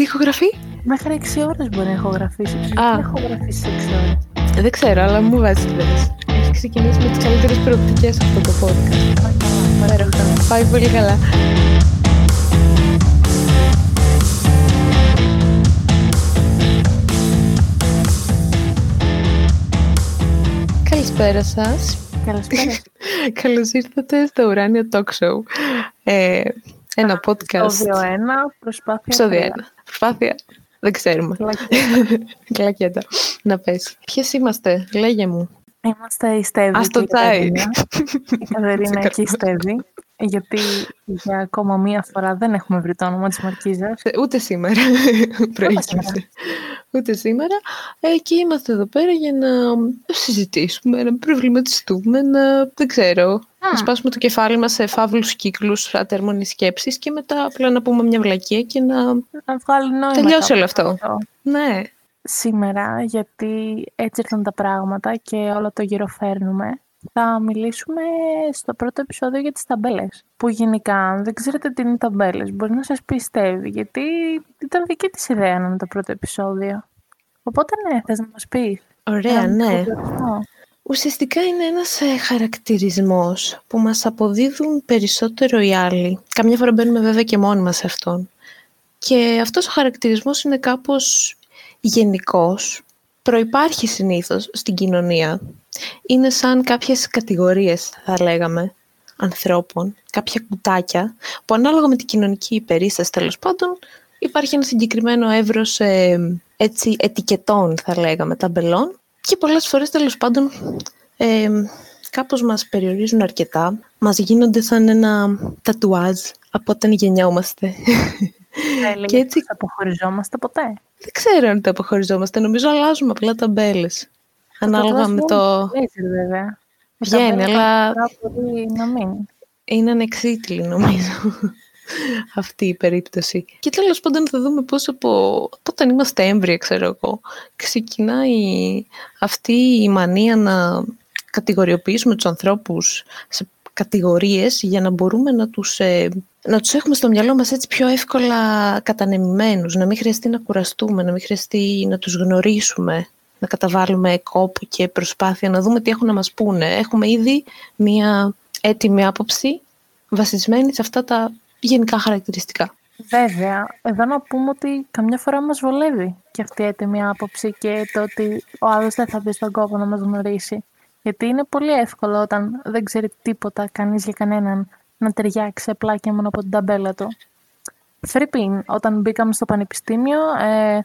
Τι ηχογραφεί; Μέχρι 6 ώρες μπορεί να ηχογραφήσει. Α. Δεν έχω γραφήσει 6 ώρες. Ε, Δεν ξέρω, αλλά μου βάζει ιδέες. Έχεις ξεκινήσει με τις καλύτερες προοπτικές αυτό το podcast. Πάει καλά, Υπέροχα. Πάει πολύ καλά. Καλησπέρα σας. Καλησπέρα. Καλώς ήρθατε στο Ουράνιο Talk Show. Ε, ένα podcast. Επεισόδιο 1, προσπάθεια. Επεισόδιο τρία. 1. Προσπάθεια. Δεν ξέρουμε. Πλακέτα. Κλακέτα. Να πέσει. Ποιες είμαστε, λέγε μου. Είμαστε η Στέβη Ας και το η τσάι. Κατερίνα. Η Κατερίνα και η Στέβη. Γιατί για ακόμα μία φορά δεν έχουμε βρει το όνομα της Μαρκίζας. Ε, Ούτε σήμερα προέκυψε. Ούτε σήμερα. Ε, και είμαστε εδώ πέρα για να συζητήσουμε, να προβληματιστούμε, να δεν ξέρω. Να σπάσουμε το κεφάλι μας σε φαύλους κύκλους ατέρμονης σκέψης και μετά απλά να πούμε μια βλακία και να Να βγάλει νόημα. τελειώσει όλο κάπου αυτό. Ναι. Σήμερα, γιατί έτσι ήρθαν τα πράγματα και όλο το γυροφέρνουμε, θα μιλήσουμε στο πρώτο επεισόδιο για τις ταμπέλες. Που γενικά, αν δεν ξέρετε τι είναι οι ταμπέλες, μπορεί να σας πιστεύει, γιατί ήταν δική της ιδέα να είναι το πρώτο επεισόδιο. Οπότε ναι, θες να μας πεις. Ωραία, Έναν ναι. προβληματισμό. Ουσιαστικά είναι ένας ε, χαρακτηρισμός που μας αποδίδουν περισσότερο οι άλλοι. Καμιά φορά μπαίνουμε βέβαια και μόνοι μας σε αυτόν. Και αυτός ο χαρακτηρισμός είναι κάπως γενικός. Προϋπάρχει συνήθως στην κοινωνία. Είναι σαν κάποιες κατηγορίες, θα λέγαμε, ανθρώπων, κάποια κουτάκια, που ανάλογα με την κοινωνική περίσταση τέλος πάντων, υπάρχει ένα συγκεκριμένο εύρος ε, έτσι, ετικετών, θα λέγαμε, ταμπελών και πολλές φορές τέλος πάντων ε, κάπως μας περιορίζουν αρκετά. Μας γίνονται σαν ένα τατουάζ από όταν γεννιόμαστε. Θα έλεγες Και έτσι- πως αποχωριζόμαστε ποτέ. Δεν ξέρω αν τα αποχωριζόμαστε. Νομίζω αλλάζουμε απλά ταμπέλες. Ανάλογα τατουάζ με είναι το... Λέιζερ βέβαια. Η Βγαίνει, ταμπέλα αλλά καμιά φορά μπορεί να μην. είναι ανεξίτηλη νομίζω αυτή η περίπτωση. Και τέλος πάντων θα δούμε πώς από, από όταν είμαστε έμβρια, ξέρω εγώ, ξεκινάει αυτή η μανία να κατηγοριοποιήσουμε τους ανθρώπους σε κατηγορίες για να μπορούμε να τους, ε, να τους έχουμε στο μυαλό μας έτσι πιο εύκολα κατανεμημένους, να μην χρειαστεί να κουραστούμε, να μην χρειαστεί να τους γνωρίσουμε, να καταβάλουμε κόπο και προσπάθεια να δούμε τι έχουν να μας πούνε. Έχουμε ήδη μία έτοιμη άποψη βασισμένη σε αυτά τα γενικά χαρακτηριστικά. Βέβαια, εδώ να πούμε ότι καμιά φορά μας βολεύει και αυτή η έτοιμη άποψη και το ότι ο άλλος δεν θα μπει στον κόπο να μας γνωρίσει. Γιατί είναι πολύ εύκολο όταν δεν ξέρει τίποτα κανείς για κανέναν να ταιριάξει απλά και μόνο από την ταμπέλα του. Φρύπιν, όταν μπήκαμε στο πανεπιστήμιο, ε,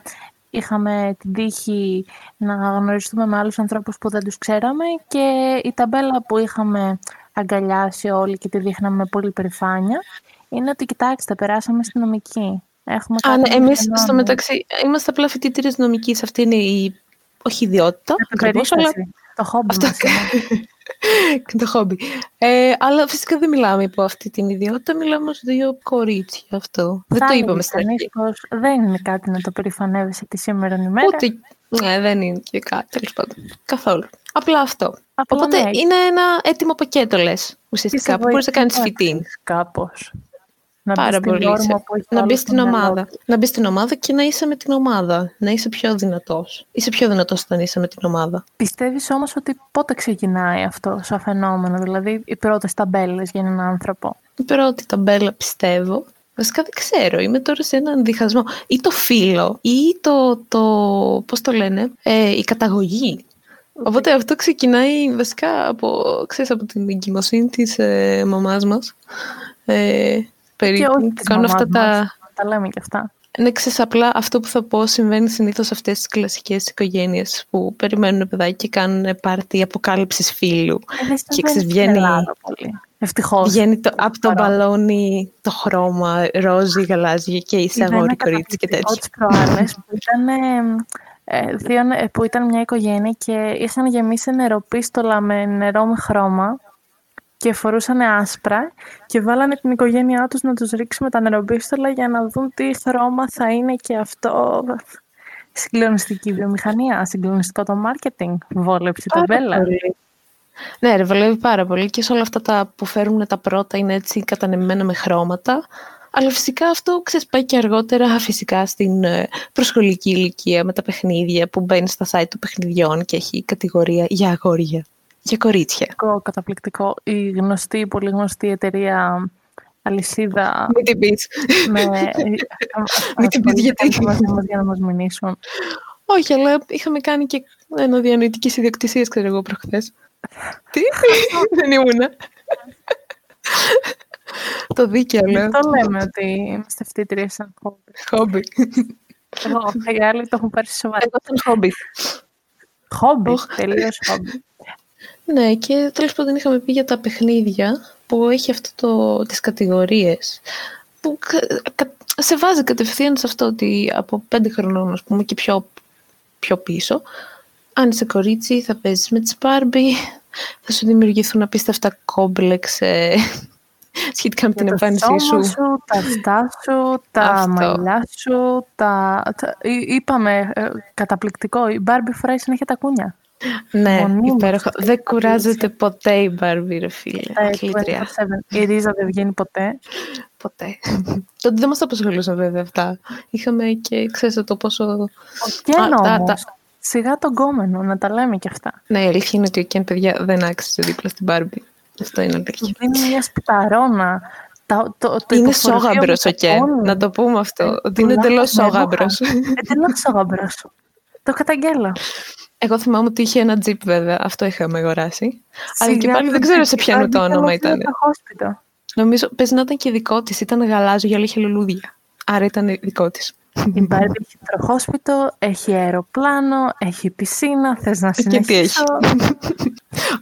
είχαμε την τύχη να γνωριστούμε με άλλους ανθρώπους που δεν τους ξέραμε και η ταμπέλα που είχαμε αγκαλιάσει όλοι και τη δείχναμε με πολύ περηφάνεια είναι ότι κοιτάξτε, περάσαμε στη νομική. Έχουμε Α, ναι, κάτι εμείς να στο κάνουμε. μεταξύ είμαστε απλά φοιτήτηρε νομικής. Αυτή είναι η όχι ιδιότητα, ακριβώς, αλλά Περίσταση. Το χόμπι Αυτό μας είναι. και το χόμπι. Ε, αλλά φυσικά δεν μιλάμε υπό αυτή την ιδιότητα, μιλάμε ως δύο κορίτσια αυτό. δεν Θα το έλεγε είπαμε στην κανείς αρχή. πως δεν είναι κάτι να το περηφανεύεσαι τη σήμερα ημέρα. Ούτε, ναι, δεν είναι και κάτι, τέλος πάντων. Καθόλου. Απλά αυτό. Απλά Οπότε ναι, είναι ένα έτοιμο πακέτο, λες, ουσιαστικά, σε που μπορείς να κάνεις βοηθάει φοιτήν. Κάπως. Να μπεις Πάρα στην πολύ. όρμα σε- που έχει Να όλο μπεις στο στην μυαλό ομάδα. του. Να μπεις στην ομάδα και να είσαι με την ομάδα. Να είσαι πιο δυνατός. Είσαι πιο δυνατός όταν είσαι με την ομάδα. Πιστεύεις όμως ότι πότε ξεκινάει αυτό σαν φαινόμενο, δηλαδή οι πρώτες ταμπέλες για έναν άνθρωπο; Η πρώτη ταμπέλα πιστεύω. Βασικά δεν ξέρω, είμαι τώρα σε έναν διχασμό. Ή το φίλο, ή το, το πώς το λένε, ε, η καταγωγή. Οπότε αυτό ξεκινάει βασικά από, ξέρεις, από την εγκυμοσύνη της ε, μαμάς μας. Ε, περίπου, και όχι που της κάνουν αυτά μαμάς τα... μας, τα λέμε και αυτά. Ναι, ξέρεις, απλά αυτό που θα πω συμβαίνει συνήθως σε αυτές τις κλασικές οικογένειες που περιμένουν παιδάκι και κάνουν πάρτι αποκάλυψης φίλου. Ε, δεν Και συμβαίνει ξέρεις, στην βγαίνει- Ελλάδα πολύ. Ευτυχώς. Βγαίνει το, από το Παρά. μπαλόνι το χρώμα, ρόζι, γαλάζιο και είσαι Είδα ένα αγόρι, κορίτσι και καταπληκτικό τέτοια. τις προάλλες που ήταν, ε, ε, δύο, νε- που ήταν μια οικογένεια και είχαν γεμίσει νεροπίστολα με νερό με χρώμα και φορούσαν άσπρα και βάλανε την οικογένειά τους να τους ρίξει με τα νεροπίστολα για να δουν τι χρώμα θα είναι και αυτό. Συγκλονιστική βιομηχανία, συγκλονιστικό το marketing, βόλεψη τα Πάρα μπέλα. πολύ. Ναι, ρε, βολεύει πάρα πολύ και σε όλα αυτά τα που φέρουν τα πρώτα είναι έτσι κατανεμμένα με χρώματα. Αλλά φυσικά αυτό ξέρεις, πάει και αργότερα φυσικά στην ε, προσχολική ηλικία με τα παιχνίδια που μπαίνεις στα site των παιχνιδιών και έχει κατηγορία για αγόρια, για κορίτσια. Καταπληκτικό, καταπληκτικό. Η γνωστή, πολύ γνωστή εταιρεία αλυσίδα Μην την πεις. με... Μην την πεις γιατί. Για να μας μηνύσουν. Όχι, αλλά είχαμε κάνει και ένα διανοητική ιδιοκτησία, ξέρω εγώ, προχθές. Τι, δεν ήμουνα. Το δίκαιο, λέω. Το λέμε ότι είμαστε φοιτήτριες σαν χόμπι. Χόμπι. Εγώ, οι άλλοι το έχουν πάρει σοβαρά. Εγώ σαν χόμπι. Χόμπι, Οχ. τελείως χόμπι. Ναι, και τέλος πάντων είχαμε πει για τα παιχνίδια που έχει αυτό το, τις κατηγορίες που κα- κα- σε βάζει κατευθείαν σε αυτό ότι από πέντε χρονών, ας πούμε, και πιο, πιο πίσω, αν είσαι κορίτσι θα παίζεις με τις Barbie, θα σου δημιουργηθούν απίστευτα κόμπλεξ ε, σχετικά με την Για το εμφάνισή σώμα σου. σου, τα αυτιά σου, τα Αυτό. μαλλιά σου, τα... τα- εί- Είπαμε, ε, καταπληκτικό, η Barbie φοράει συνέχεια τα κούνια. Ναι, Μονίμως. υπέροχο. Δεν κουράζεται ποτέ η Barbie, ρε φίλε. Τα Κλήτρια. 24/7. Η ρίζα δεν βγαίνει ποτέ. Ποτέ. Τότε δεν μας τα απασχολούσαν βέβαια αυτά. Είχαμε και ξέρετε το πόσο... Ο Κέν Α, τα- όμως, σιγά τον κόμενο, να τα λέμε κι αυτά. Ναι, η αλήθεια είναι ότι ο Κέν, παιδιά, δεν άξιζε δίπλα στην Barbie. Αυτό είναι αλήθεια. Δίνει μια σπιταρώνα. Τα, το, το Είναι υποφορτίο σόγαμπρος με ο το Κέν. πόνι. Να το πούμε αυτό. Ε, Ότι είναι πουλάει εντελώς με σόγαμπρος. Εντελώς σόγαμπρος. Το καταγγέλλω. Εγώ θυμάμαι ότι είχε ένα τζιπ βέβαια. Αυτό είχαμε αγοράσει. Αλλά και Σιγά πάλι το δεν ξέρω σε δίκαιο, ποιανού το ήταν όνομα αυτό ήταν. το χόσπιτο. Νομίζω πες να ήταν και δικό της. Ήταν γαλάζιο, αλλά είχε λουλούδια. Άρα ήταν δικό της. Η Barbie έχει τροχόσπιτο, έχει αεροπλάνο, έχει πισίνα, θες να Και τι έχει. συνεχίσω.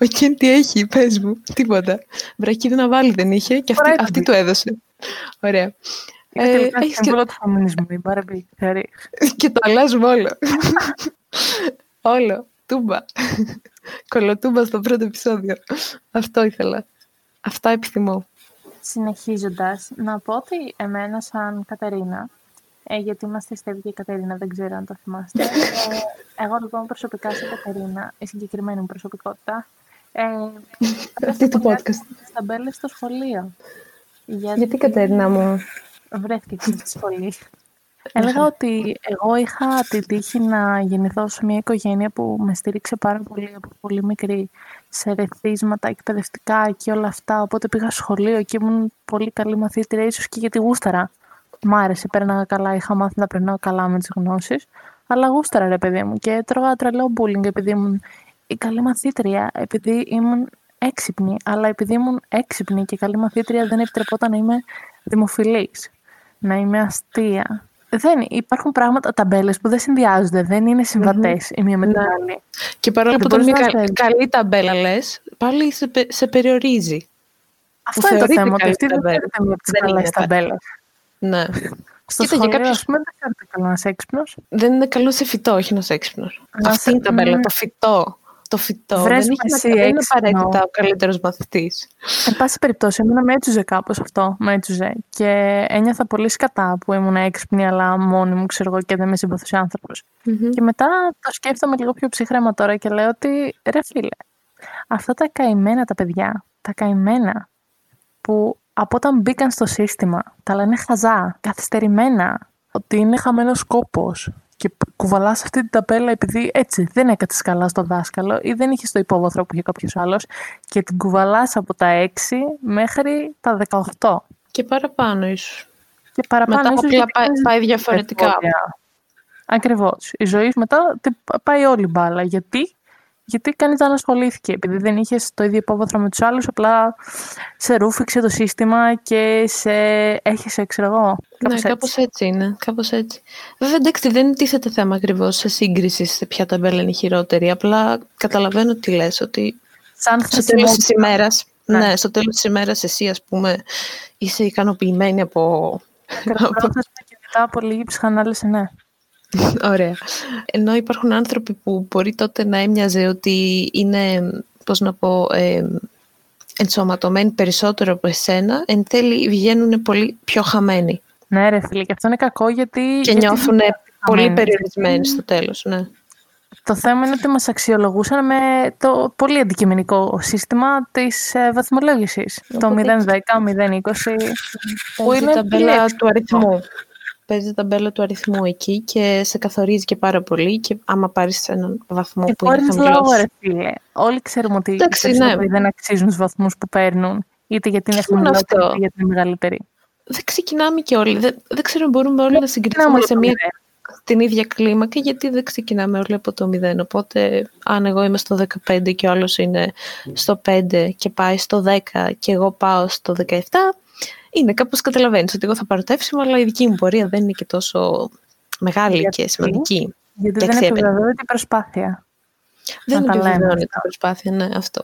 Ο Κέν τι έχει, πες μου. Τίποτα. Βρακίδι να βάλει δεν είχε και αυτή, Φοράει το αυτή τζιπ. του έδωσε. Ωραία. Είναι Ε, τελικά έχεις και- σύμβολο του φεμινισμού, η Barbie, θεωρείς. Και το αλλάζουμε όλο. όλο. Τούμπα. Κολοτούμπα στο πρώτο επεισόδιο. Αυτό ήθελα. Αυτά επιθυμώ. Συνεχίζοντας, να πω ότι εμένα σαν Κατερίνα, ε, γιατί είμαστε Στέβη και Κατερίνα, δεν ξέρω αν το θυμάστε. Ε, εγώ λοιπόν προσωπικά σαν Κατερίνα, η συγκεκριμένη μου προσωπικότητα, ε, Αυτή του podcast. στα μπέλε στο σχολείο. Γιατί, Γιατί Κατέρινα μου; βρέθηκε και στη σχολή. Έλεγα ότι εγώ είχα την τύχη να γεννηθώ σε μια οικογένεια που με στήριξε πάρα πολύ από πολύ μικρή σε ρεθίσματα εκπαιδευτικά και όλα αυτά. Οπότε πήγα σχολείο και ήμουν πολύ καλή μαθήτρια, ίσως και γιατί γούσταρα. Μ' άρεσε, πέρναγα καλά, είχα μάθει να περνάω καλά με τις γνώσεις. Αλλά γούσταρα ρε παιδί μου και τρώγα τρελό bullying επειδή ήμουν η καλή μαθήτρια, επειδή ήμουν έξυπνη. Αλλά επειδή ήμουν έξυπνη και καλή μαθήτρια δεν επιτρεπόταν να είμαι δημοφιλής, να είμαι αστεία. Δεν, υπάρχουν πράγματα, ταμπέλες που δεν συνδυάζονται, δεν είναι συμβατές η μία με την Ναι. άλλη. Και παρόλο Δεν που ήταν μπορείς μια να κα- θέλεις. καλή ταμπέλα, λες, πάλι σε, πε- σε περιορίζει. Αυτό είναι το θεωρείται θέμα, ότι καλή αυτή δεν ταμπέλα. φέρεται μία από τις Δεν καλές είναι καλή. ταμπέλες. Ναι. Στο Κοίτα, για σχολείο, κάποιους- ας πούμε, δεν φέρεται καλό να είσαι έξυπνος. Δεν είναι καλό σε φυτό, όχι ένα έξυπνος. Να Αυτή σε- είναι η ταμπέλα, ναι. το φυτό. Το φυτό. Βρες δεν, με έχει εσύ να- δεν είναι έξυπνο. απαραίτητα ο καλύτερος μαθητής. Εν πάση περιπτώσει, εμένα με έτσουζε κάπως αυτό, με έτσουζε. Και ένιωθα πολύ σκατά που ήμουν έξυπνη, αλλά μόνη μου, ξέρω εγώ, και δεν με συμπαθούσε άνθρωπος. Και μετά το σκέφτομαι λίγο πιο ψύχρεμα τώρα και λέω ότι, ρε φίλε, αυτά τα καημένα τα παιδιά, τα καημένα, που από όταν μπήκαν στο σύστημα, τα λένε χαζά, καθυστερημένα, ότι είναι χαμένος κόπος και π- κουβαλάς αυτή την ταπέλα επειδή έτσι δεν έκατες καλά στο δάσκαλο ή δεν είχες το υπόβαθρο που είχε κάποιος άλλος και την κουβαλάς από τα 6 μέχρι τα 18. Και παραπάνω ίσως. Και παραπάνω Μετά ίσως απλά γιατί πάει, κάνεις πάει διαφορετικά. επεισόδια. Ακριβώς. Η ζωή μετά τε- πάει όλη μπάλα. Γιατί, γιατί κανείς δεν ασχολήθηκε. Επειδή δεν είχες το ίδιο υπόβαθρο με τους άλλους, απλά σε ρούφηξε το σύστημα και σε έχισε, ξέρω εγώ. Ναι, Κάπως έτσι. κάπως έτσι είναι. Κάπως έτσι. Βέβαια, εντάξει, δεν τίθεται θέμα ακριβώς σε σύγκριση σε ποια ταμπέλα είναι η χειρότερη. Απλά καταλαβαίνω τι λες, ότι Σαν στο τέλος χθεσινό. της ημέρας, Ναι. ναι. στο τέλος της ημέρας εσύ, ας πούμε, είσαι ικανοποιημένη από... Πρόθεσμα και μετά από λίγη ψυχανάλυση, ναι. Ωραία. Ενώ υπάρχουν άνθρωποι που μπορεί τότε να έμοιαζε ότι είναι, πώς να πω, ε, ενσωματωμένοι περισσότερο από εσένα, εν τέλει βγαίνουν πολύ πιο χαμένοι Ναι, ρε φίλε, και αυτό είναι κακό γιατί. και γιατί νιώθουν δεν είναι πολύ χαμένοι. περιορισμένοι στο τέλος, ναι. το θέμα είναι ότι μας αξιολογούσαν με το πολύ αντικειμενικό σύστημα της ε, βαθμολόγησης. Το 010, 020, που είναι ταμπέλα του αριθμού. Παίζει ταμπέλα του αριθμού εκεί και σε καθορίζει και πάρα πολύ και άμα πάρεις έναν βαθμό που είναι χαμηλός. λόγο, ρε φίλε. Όλοι ξέρουμε ότι Εντάξει, ναι. δεν αξίζουν τους βαθμούς που παίρνουν. Είτε γιατί είναι χαμηλότεροι, είτε γιατί είναι μεγαλύτεροι. Δεν ξεκινάμε και όλοι. Δεν, δεν ξέρω αν μπορούμε όλοι να συγκριθούμε σε μια την ίδια κλίμακα γιατί δεν ξεκινάμε όλοι από το 0. Οπότε αν εγώ είμαι στο 15 και ο άλλος είναι στο 5 και πάει στο 10 και εγώ πάω στο 17, είναι κάπως καταλαβαίνεις ότι εγώ θα πάρω το εύσημο, αλλά η δική μου πορεία δεν είναι και τόσο μεγάλη Γιατί; και σημαντική. Γιατί Και δεν αξιέπαινη. επιβεβαιώνεται η προσπάθεια. Δεν να τα λέμε επιβεβαιώνεται αυτά. την προσπάθεια, ναι, αυτό.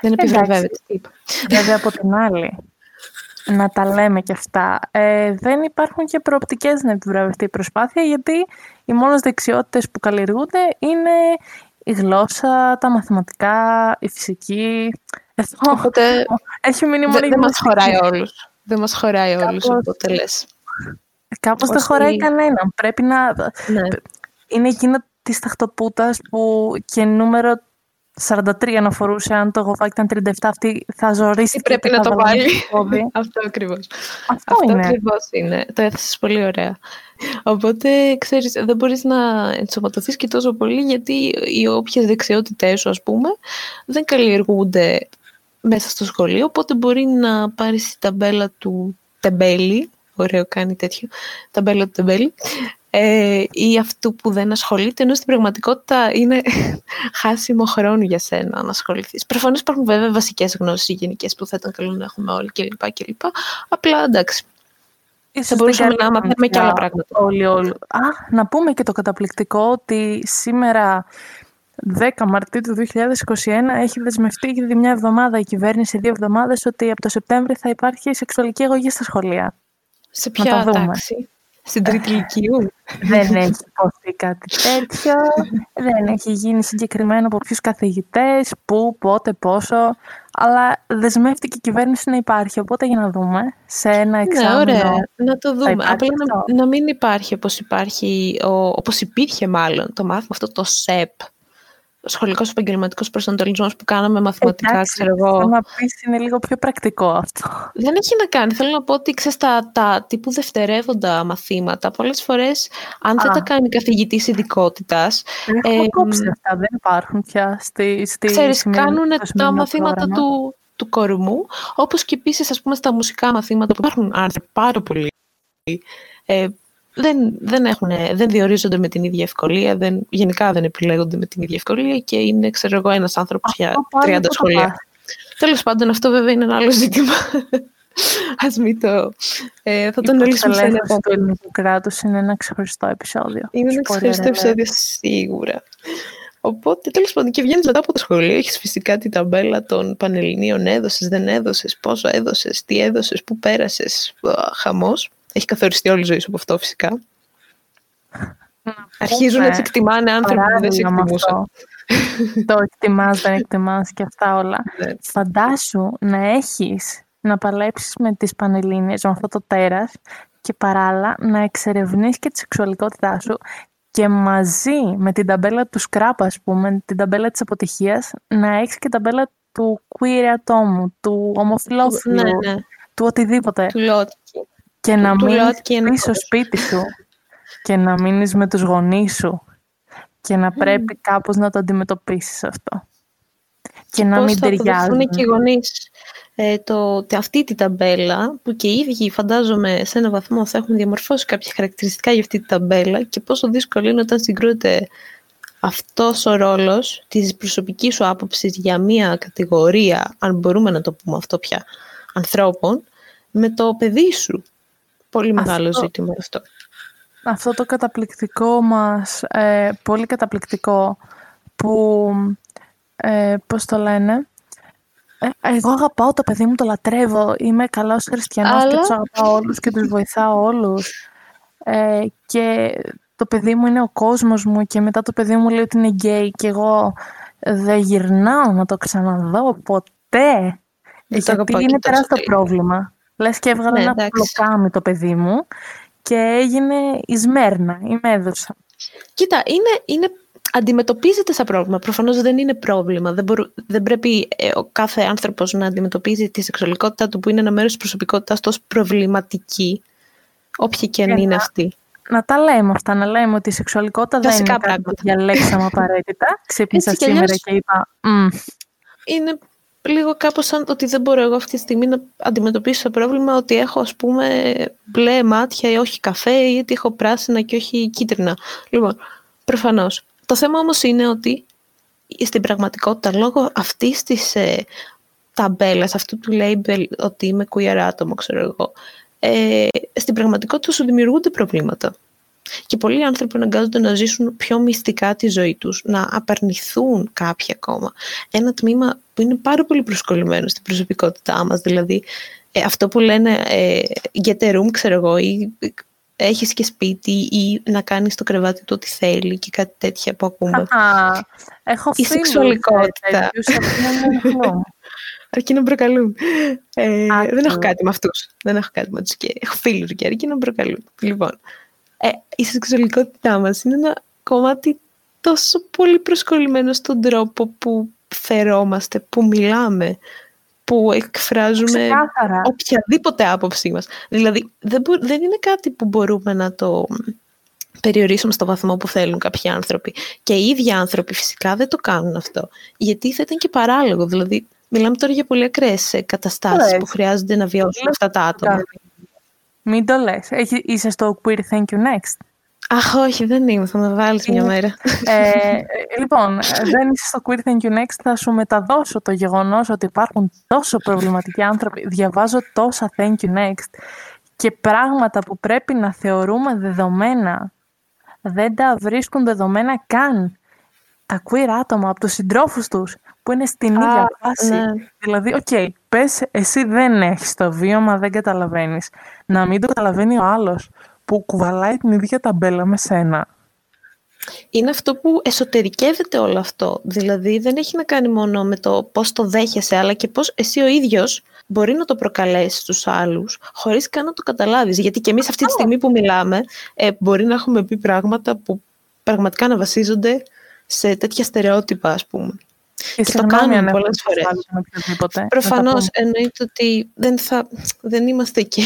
Δεν Εντάξει. επιβεβαιώνεται. τι είπα. Βέβαια από την άλλη, να τα λέμε και αυτά, ε, δεν υπάρχουν και προοπτικές να επιβραβευτεί η προσπάθεια γιατί οι μόνες δεξιότητες που καλλιεργούνται είναι η γλώσσα, τα μαθηματικά, η φυσική. Εδώ Οπότε έχει μείνει μόνο δεν η δεν μας μουσική. χωράει όλους. Δεν μας χωράει όλους, Κάπως- οπότε λες. Κάπως δεν Όσοι- χωράει κανέναν. Πρέπει να... Ναι. Είναι εκείνο της ταχτοπούτας που και νούμερο 43 να φορούσε, αν το γοφάκι ήταν 37, αυτή θα ζωρίσει. Τι πρέπει να το βάλει. πόδι. Αυτό ακριβώς. Αυτό, Αυτό είναι. ακριβώς είναι. Το έθεσες πολύ ωραία. Οπότε, ξέρεις, δεν μπορείς να ενσωματωθείς και τόσο πολύ γιατί οι όποιες δεξιότητές σου, ας πούμε, δεν καλλιεργούνται μέσα στο σχολείο, οπότε μπορεί να πάρεις τη ταμπέλα του τεμπέλη, ωραίο κάνει τέτοιο, ταμπέλα του τεμπέλη, ε, ή αυτού που δεν ασχολείται, ενώ στην πραγματικότητα είναι χάσιμο χρόνου για σένα να ασχοληθείς. Προφανώς υπάρχουν βέβαια βασικές γνώσεις γενικές που θα ήταν καλό να έχουμε όλοι κλπ. κλπ. Απλά εντάξει, Ίσως θα δεν μπορούσαμε να καλύπτουν μαθαίνουμε και πια άλλα πράγματα. Όλοι, όλοι. Α, να πούμε και το καταπληκτικό ότι σήμερα 10 Μαρτίου του 2021 έχει δεσμευτεί για μια εβδομάδα η κυβέρνηση, δύο εβδομάδες, ότι από το Σεπτέμβρη θα υπάρχει σεξουαλική αγωγή στα σχολεία. Σε Να ποια το δούμε. τάξη, στην τρίτη ηλικίου; δεν έχει υποθεί κάτι τέτοιο, δεν έχει γίνει συγκεκριμένο από ποιους καθηγητές, πού, πότε, πόσο, αλλά δεσμεύτηκε η κυβέρνηση να υπάρχει, οπότε για να δούμε σε ένα Ναι, εξάμεινο. ωραία. Να το δούμε. υπάρχει Απλά να, αυτό. να μην υπάρχει όπως υπάρχει, ο, όπως υπήρχε μάλλον το μάθημα αυτό το ΣΕΠ, ο σχολικός επαγγελματικός προσανατολισμός που κάναμε μαθηματικά, Εντάξει, ξέρω εγώ. Θέλω να πεις είναι λίγο πιο πρακτικό αυτό. Δεν έχει να κάνει. Θέλω να πω ότι ξέρεις, τα, τα τύπου δευτερεύοντα μαθήματα, πολλές φορές, αν δεν Α. τα κάνει καθηγητής ειδικότητας, Έχουμε Ε, κόψει αυτά, δεν υπάρχουν πια στη, στη ξέρεις, σημερινή- κάνουν στο τα σημερινό μαθήματα πρόγραμμα. του, του κορμού, όπως και επίσης, ας πούμε, στα μουσικά μαθήματα που υπάρχουν άρθρα πάρα πολύ, ε, δεν, δεν, έχουν, δεν διορίζονται με την ίδια ευκολία, δεν, γενικά δεν επιλέγονται με την ίδια ευκολία και είναι, ξέρω εγώ, ένας άνθρωπος για Αυτό πάλι 30 δεν το σχολεία. πας. Τέλος πάντων, αυτό βέβαια είναι ένα άλλο ζήτημα. Ας μην το... Ε, θα τον Η λύσουμε σε ένα υποστελέχωση του επόμενο. ελληνικού κράτους είναι ένα ξεχωριστό επεισόδιο. Είναι ένα Spoiler ξεχωριστό alert. επεισόδιο σίγουρα. Οπότε, τέλος πάντων, και βγαίνεις μετά από το σχολείο. Έχεις φυσικά την ταμπέλα των Πανελληνίων. Έδωσες, δεν έδωσες, πόσο έδωσες, τι έδωσες, πού πέρασες. Χαμός. Έχει καθοριστεί όλη η ζωή σου από αυτό, φυσικά. Αρχίζουν να σε εκτιμάνε άνθρωποι που δεν σε Παράδειγμα με εκτιμούσαν. αυτό. το εκτιμάς, δεν εκτιμάς και αυτά όλα. Ναι. Φαντάσου να έχεις να παλέψεις με τις Πανελλήνιες, με αυτό το τέρας και παράλληλα να εξερευνείς και τη σεξουαλικότητά σου και μαζί με την ταμπέλα του σκράπ, ας πούμε, την ταμπέλα της αποτυχίας, να έχεις και ταμπέλα του queer ατόμου, του ομοφιλόφιλου, Ναι, ναι. του οτιδήποτε. Του Λότκι. Και να του μείνεις Λότκι είναι πίσω στο αυτός. σπίτι σου και να μείνεις με τους γονείς σου και να πρέπει κάπως να το αντιμετωπίσεις αυτό. Και να Πώς μην θα το δεχθούν ταιριάζουν. και οι γονείς ε, το, τε- αυτή τη ταμπέλα που και οι ίδιοι φαντάζομαι σε ένα βαθμό θα έχουν διαμορφώσει κάποια χαρακτηριστικά για αυτή τη ταμπέλα και πόσο δύσκολο είναι όταν συγκρούεται αυτός ο ρόλος της προσωπικής σου άποψης για μία κατηγορία, αν μπορούμε να το πούμε αυτό πια, ανθρώπων, με το παιδί σου. Πολύ μεγάλο Αυτό- ζήτημα αυτό. Αυτό το καταπληκτικό μας, ε, πολύ καταπληκτικό που, ε, πώς το λένε, ε, εγώ αγαπάω το παιδί μου, το λατρεύω, είμαι καλός χριστιανός και Αλλά- τους αγαπάω όλους και τους βοηθάω όλους. Ε, και το παιδί μου είναι ο κόσμος μου και μετά το παιδί μου λέει ότι είναι γκέι και εγώ δεν γυρνάω να το ξαναδώ ποτέ. Δεν το αγαπάω γιατί και είναι τόσο τεράστιο πολύ. πρόβλημα. Λες και έβγαλε Ναι, ένα εντάξει. πλοκάμι το παιδί μου και έγινε η Σμέρνα, η Μέδουσα. Κοίτα, είναι, είναι αντιμετωπίζεται σαν πρόβλημα. Προφανώς δεν είναι πρόβλημα. Δεν, δεν πρέπει ε, ο κάθε άνθρωπος να αντιμετωπίζει τη σεξουαλικότητα του που είναι ένα μέρος της προσωπικότητας τόσο προβληματική, όποια και αν είναι αυτή. Να τα λέμε αυτά, να λέμε ότι η σεξουαλικότητα δεν είναι κάτι που διαλέξαμε απαραίτητα. Ξύπνησα σήμερα και είπα... Είναι λίγο κάπως σαν ότι δεν μπορώ εγώ αυτή τη στιγμή να αντιμετωπίσω το πρόβλημα ότι έχω ας πούμε μπλε μάτια ή όχι καφέ ή ότι έχω πράσινα και όχι κίτρινα. Λοιπόν, προφανώς. Το θέμα όμως είναι ότι στην πραγματικότητα λόγω αυτής της ε, ταμπέλας, αυτού του label ότι είμαι queer άτομο, ξέρω εγώ, ε, στην πραγματικότητα σου δημιουργούνται προβλήματα. Και πολλοί άνθρωποι αναγκάζονται να ζήσουν πιο μυστικά τη ζωή τους, να απαρνηθούν κάποια ακόμα. Ένα τμήμα που είναι πάρα πολύ προσκολλημένο στην προσωπικότητά μας, δηλαδή ε, αυτό που λένε ε, get a room, ξέρω εγώ, ή έχεις και σπίτι ή να κάνεις το κρεβάτι του ό,τι θέλει και κάτι τέτοια που ακούμε. Α, έχω Η σεξουαλικότητα. Αρκεί να προκαλούν. Ε, δεν έχω κάτι με αυτούς. Δεν έχω κάτι με τους και έχω φίλους και αρκεί να προκαλούν. Λοιπόν, ε, η σεξουαλικότητά μας είναι ένα κομμάτι τόσο πολύ προσκολλημένο στον τρόπο που φερόμαστε, που μιλάμε, που εκφράζουμε Ξεκάθαρα. οποιαδήποτε άποψή μας. Δηλαδή, δεν, δεν είναι κάτι που μπορούμε να το περιορίσουμε στο βαθμό που θέλουν κάποιοι άνθρωποι. Και οι ίδιοι άνθρωποι φυσικά δεν το κάνουν αυτό. Γιατί θα ήταν και παράλογο. Δηλαδή, μιλάμε τώρα για πολύ ακραίες καταστάσεις που χρειάζονται να βιώσουν αυτά τα άτομα. Μην το λες. Είσαι στο Queer Thank You Next. Αχ, όχι, δεν είμαι. Θα με βάλεις μια μέρα. Ε, λοιπόν, δεν είσαι στο Queer Thank You Next. Θα σου μεταδώσω το γεγονός ότι υπάρχουν τόσο προβληματικοί άνθρωποι. Διαβάζω τόσα Thank You Next και πράγματα που πρέπει να θεωρούμε δεδομένα. Δεν τα βρίσκουν δεδομένα καν τα queer άτομα από τους συντρόφους τους που είναι στην ίδια φάση. Ναι. Δηλαδή, OK, okay, πες εσύ δεν έχεις το βίωμα, δεν καταλαβαίνεις. Να μην το καταλαβαίνει ο άλλος που κουβαλάει την ίδια ταμπέλα με σένα. Είναι αυτό που εσωτερικεύεται όλο αυτό. Δηλαδή δεν έχει να κάνει μόνο με το πώς το δέχεσαι, αλλά και πώς εσύ ο ίδιος μπορεί να το προκαλέσεις στους άλλους, χωρίς καν να το καταλάβεις. Γιατί και εμείς αυτή τη στιγμή που μιλάμε, ε, μπορεί να έχουμε πει πράγματα που πραγματικά να βασίζονται σε τέτοια στερεότυπα, ας πούμε. Και, και το κάνουμε πολλές φορές. Προφανώς εννοείται ότι δεν, θα, δεν είμαστε εκεί.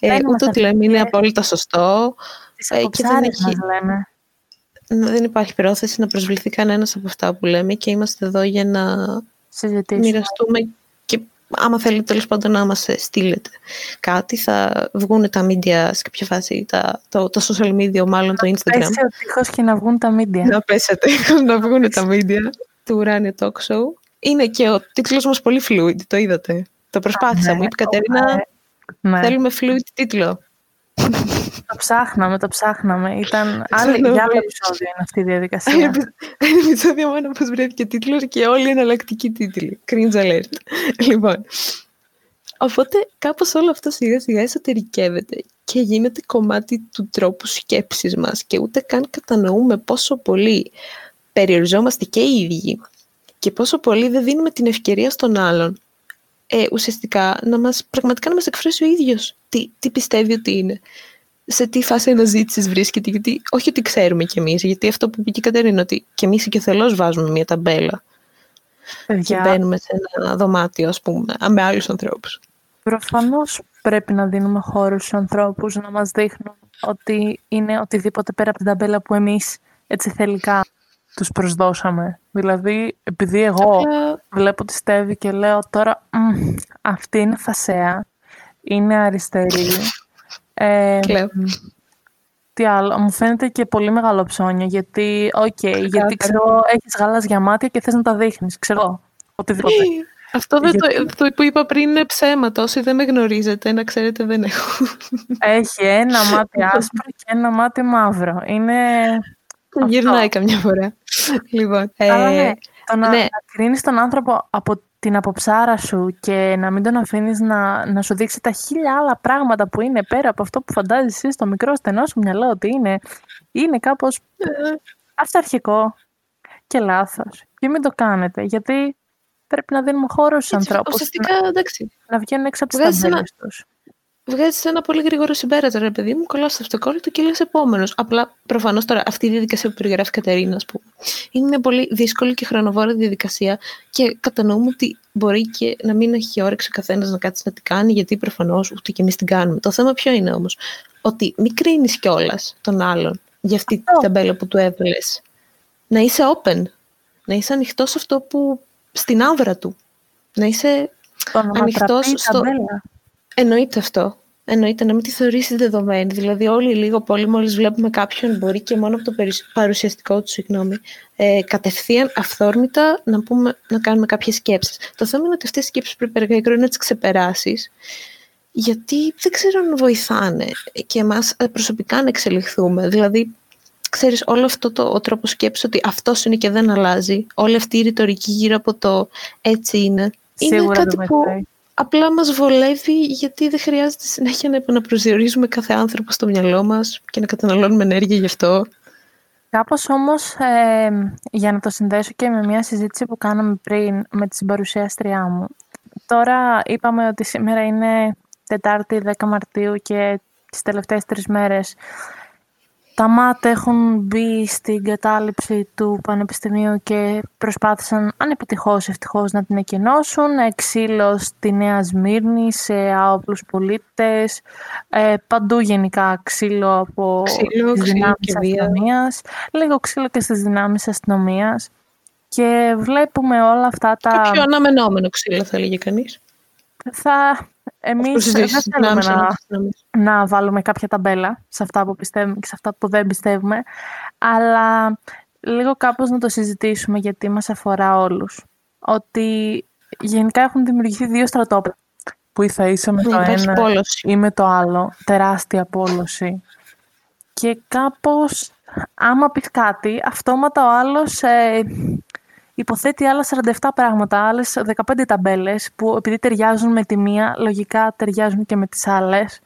Ε, ούτε ότι λέμε είναι απόλυτα σωστό. Ε, και δεν, έχει, λέμε. δεν υπάρχει πρόθεση να προσβληθεί κανένας από αυτά που λέμε και είμαστε εδώ για να μοιραστούμε και άμα θέλετε τέλος πάντων να μας στείλετε κάτι θα βγουν τα media σε κάποια φάση, τα, το, το social media μάλλον το Instagram. Να πέσει ο και να βγουν τα media. Να πέσετε να βγουν τα media του ουράνιου talk show. Είναι και ο τίτλος μας πολύ fluid, το είδατε. Το προσπάθησα, μου είπε η Κατερίνα, ναι. θέλουμε fluid τίτλο. Το ψάχναμε, το ψάχναμε. Ήταν άλλο, για άλλο επεισόδιο είναι αυτή η διαδικασία. Ένα επεισόδιο μόνο πώς βρέθηκε τίτλος και όλοι εναλλακτικοί τίτλοι. Cringe alert. λοιπόν, οπότε κάπως όλο αυτό σιγά σιγά εσωτερικεύεται και γίνεται κομμάτι του τρόπου σκέψης μας και ούτε καν κατανοούμε πόσο πολύ περιοριζόμαστε και οι ίδιοι και πόσο πολύ δεν δίνουμε την ευκαιρία στον άλλον ε, ουσιαστικά να μας, πραγματικά να μας εκφράσει ο ίδιος τι, τι πιστεύει ότι είναι. Σε τι φάση αναζήτησης βρίσκεται, γιατί όχι ότι ξέρουμε κι εμείς, γιατί αυτό που είπε η Κατερίνα, ότι κι εμείς και ο Θελός βάζουμε μια ταμπέλα Παιδιά. και μπαίνουμε σε ένα δωμάτιο, ας πούμε, με άλλους ανθρώπους. Προφανώς πρέπει να δίνουμε χώρο στους ανθρώπους να μας δείχνουν ότι είναι οτιδήποτε πέρα από την ταμπέλα που εμείς ετσιθελικά τους προσδώσαμε. Δηλαδή, επειδή εγώ βλέπω τη Στέβη και λέω τώρα αυτή είναι φασαία, είναι αριστερή. Ε, τι άλλο, μου φαίνεται και πολύ μεγάλο ψώνιο, γιατί, οκ, γιατί ξέρω, έχεις γαλάζια μάτια και θες να τα δείχνεις, ξέρω, οτιδήποτε. Αυτό δεν το, το που είπα πριν είναι ψέματα. Όσοι δεν με γνωρίζετε, να ξέρετε δεν έχω. Έχει ένα μάτι άσπρο και ένα μάτι μαύρο. Είναι Γυρνάει καμιά φορά. λοιπόν, ε, ναι. Το να, ναι. κρίνεις τον άνθρωπο από την αποψάρα σου και να μην τον αφήνεις να, να σου δείξει τα χίλια άλλα πράγματα που είναι πέρα από αυτό που φαντάζεσαι εσύ στο μικρό στενό σου μυαλό ότι είναι, είναι κάπως ε. αυταρχικό και λάθος. Και μην το κάνετε, γιατί πρέπει να δίνουμε χώρο στους ανθρώπους. Ουσιαστικά, να, εντάξει. Να βγαίνουν έξω από τις ταμπέλες τους βγάζει ένα πολύ γρήγορο συμπέρασμα, ρε παιδί μου, κολλάς στο αυτοκόλλητο και λες επόμενος. Απλά προφανώς τώρα αυτή η διαδικασία που περιγράφει η Κατερίνα, ας πούμε, είναι μια πολύ δύσκολη και χρονοβόρα διαδικασία και κατανοούμε ότι μπορεί και να μην έχει όρεξη ο καθένας να κάτσει να την κάνει, γιατί προφανώς ούτε και εμείς την κάνουμε. Το θέμα ποιο είναι όμως, ότι μην κρίνεις κιόλας τον άλλον για αυτή την ταμπέλα που του έβαλε. Να είσαι open. Να είσαι ανοιχτός σε αυτό που. στην άβρα του. Να είσαι ανοιχτός στο. Εννοείται αυτό. Εννοείται να μην τη θεωρήσει δεδομένη. Δηλαδή, όλοι λίγο πολύ, μόλις βλέπουμε κάποιον, μπορεί και μόνο από το παρουσιαστικό του, συγγνώμη, ε, κατευθείαν, αυθόρμητα να, πούμε, να κάνουμε κάποιες σκέψεις. Το θέμα είναι ότι αυτές οι σκέψεις πρέπει εργαϊκό να τις ξεπεράσεις, γιατί δεν ξέρω αν βοηθάνε και εμάς ε, προσωπικά να εξελιχθούμε. Δηλαδή, ξέρεις, όλο αυτό το ο τρόπος σκέψης ότι αυτός είναι και δεν αλλάζει, όλη αυτή η ρητορική γύρω από το έτσι είναι, Σίγουρα είναι κάτι που απλά μας βολεύει γιατί δεν χρειάζεται συνέχεια να επαναπροσδιορίζουμε κάθε άνθρωπο στο μυαλό μας και να καταναλώνουμε ενέργεια γι' αυτό. Κάπως όμως, ε, για να το συνδέσω και με μια συζήτηση που κάναμε πριν με τη συμπαρουσιάστριά μου. Τώρα είπαμε ότι σήμερα είναι Τετάρτη 10 Μαρτίου και τις τελευταίες τρεις μέρες τα ΜΑΤ έχουν μπει στην κατάληψη του Πανεπιστημίου και προσπάθησαν ανεπιτυχώς ευτυχώς να την εκενώσουν. Εξήλως στη Νέα Σμύρνη, σε άοπλους πολίτες, ε, παντού γενικά ξύλο από ξύλο, τις δυνάμεις αστυνομίας, λίγο ξύλο και στις δυνάμεις αστυνομίας. Και βλέπουμε όλα αυτά τα... Και πιο αναμενόμενο ξύλο θα έλεγε κανείς. Θα, εμείς δεν θέλουμε να, να βάλουμε κάποια ταμπέλα σε αυτά που πιστεύουμε και σε αυτά που δεν πιστεύουμε, αλλά λίγο κάπως να το συζητήσουμε γιατί μας αφορά όλους. Ότι γενικά έχουν δημιουργηθεί δύο στρατόπεδα που ή θα είσαι με το ένα ή με το άλλο. Τεράστια πόλωση. Και κάπως, άμα πεις κάτι, αυτόματα ο άλλος ε, υποθέτει άλλα 47 πράγματα, άλλες 15 ταμπέλες που επειδή ταιριάζουν με τη μία, λογικά ταιριάζουν και με τις άλλες.